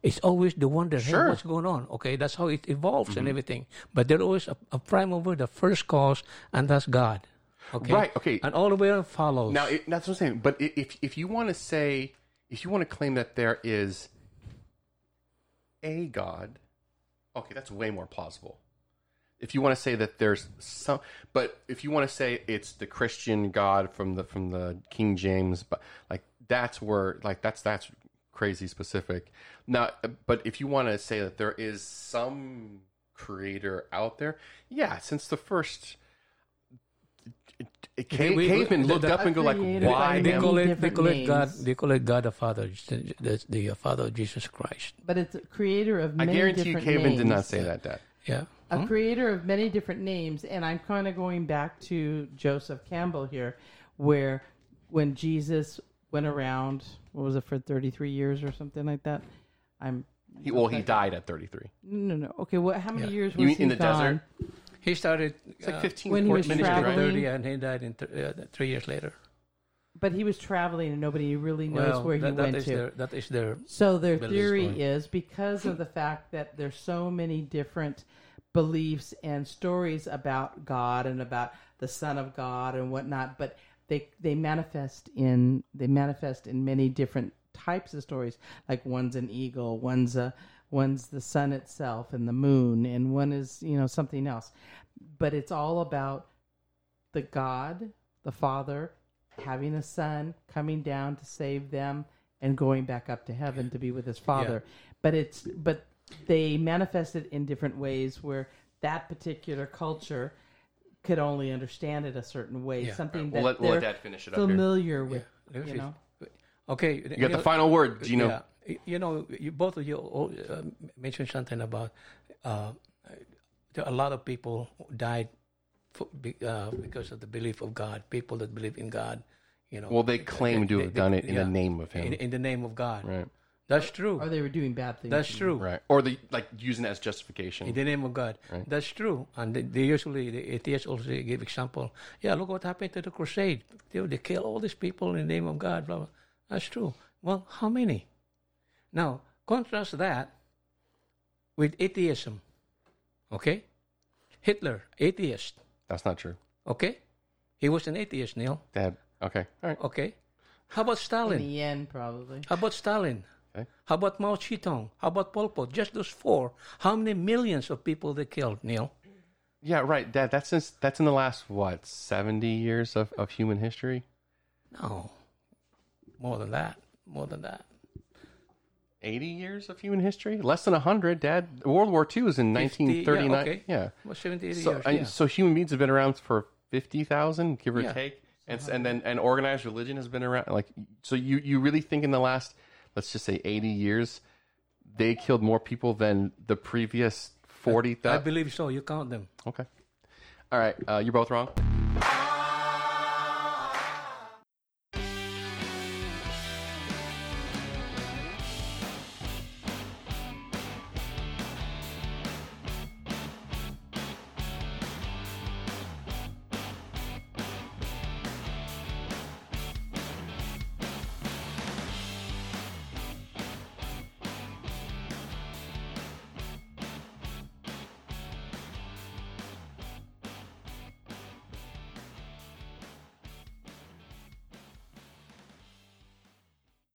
It's always the wonder. Sure. Mm-hmm. what's going on? Okay, that's how it evolves and everything. But there's always a, a prime mover the first cause, and that's God. Okay. Right, okay. And all the way follows. Now it, that's what I'm saying. But if if you want to say, if you want to claim that there is a God, okay, that's way more plausible. If you want to say that there's some, but if you want to say it's the Christian God from the from the King James, but like that's where like that's that's crazy specific. Now, but if you want to say that there is some creator out there, yeah, since the first. Cave, we- cavemen the- looked the- up and go like, "Why?" they many call it they different call it God they call it God the Father, the, the, the Father of Jesus Christ. But it's a creator of I many guarantee you, different Caven names. did not say that. Dad. Yeah. A creator of many different names and i'm kind of going back to joseph campbell here where when jesus went around what was it for 33 years or something like that i'm He, well, he died at 33. no no no okay what how many Yeah. years was You mean he in the gone? desert? He started It's like uh, 15 when he was ministry, right? traveling- 30 and he died in th- uh, three years later. but he was traveling and nobody really knows well, where he that, that went is to their that is their So their theory story. is because of the fact that there's so many different beliefs and stories about God and about the Son of God and whatnot, but they they manifest in they manifest in many different types of stories. Like one's an eagle, one's a one's the sun itself and the moon, and one is you know something else. But it's all about the God, the Father, having a son, coming down to save them, and going back up to heaven to be with his Father. But it's but they manifest it in different ways where that particular culture could only understand it a certain way, Yeah. something We'll that let, we'll they're Dad finish it up here. familiar with. Yeah. You know, Okay. You got the final word, Gino. Yeah. You know, you, both of you uh, mentioned something about uh, there are a lot of people died for, uh, because of the belief of God. People that believe in God, you know. Well, they claim to have done it in yeah. the name of in, him. in the name of God. Right. That's true. or they were doing bad things. That's true. Right. Or they like using it as justification. In the name of God. Right. That's true. And they, they usually, the atheists also give example. Yeah, look what happened to the crusade. They, they kill all these people in the name of God. Blah, blah. That's true. Well, how many? Now, contrast that with atheism. Okay? Hitler, atheist. That's not true. Okay? He was an atheist, Neil. Dad. Okay. All right. Okay? How about In Stalin? the end, probably. How about Stalin? Okay. How about Mao Zedong? How about Pol Pot? Just those four. How many millions of people they killed, Neil? Yeah, right, Dad. That's since that's in the last what seventy years of, of human history. No, more than that. More than that. Eighty years of human history. Less than hundred, Dad. World War II was in nineteen thirty nine. yeah, okay. Yeah. Well, 70, 80 So, years. Yeah. so human beings have been around for fifty thousand, give or Yeah. take, and and uh-huh. then and organized religion has been around. Like, so you you really think in the last, let's just say eighty years, they killed more people than the previous forty I believe so. You count them. Okay. All right. Uh, you're both wrong.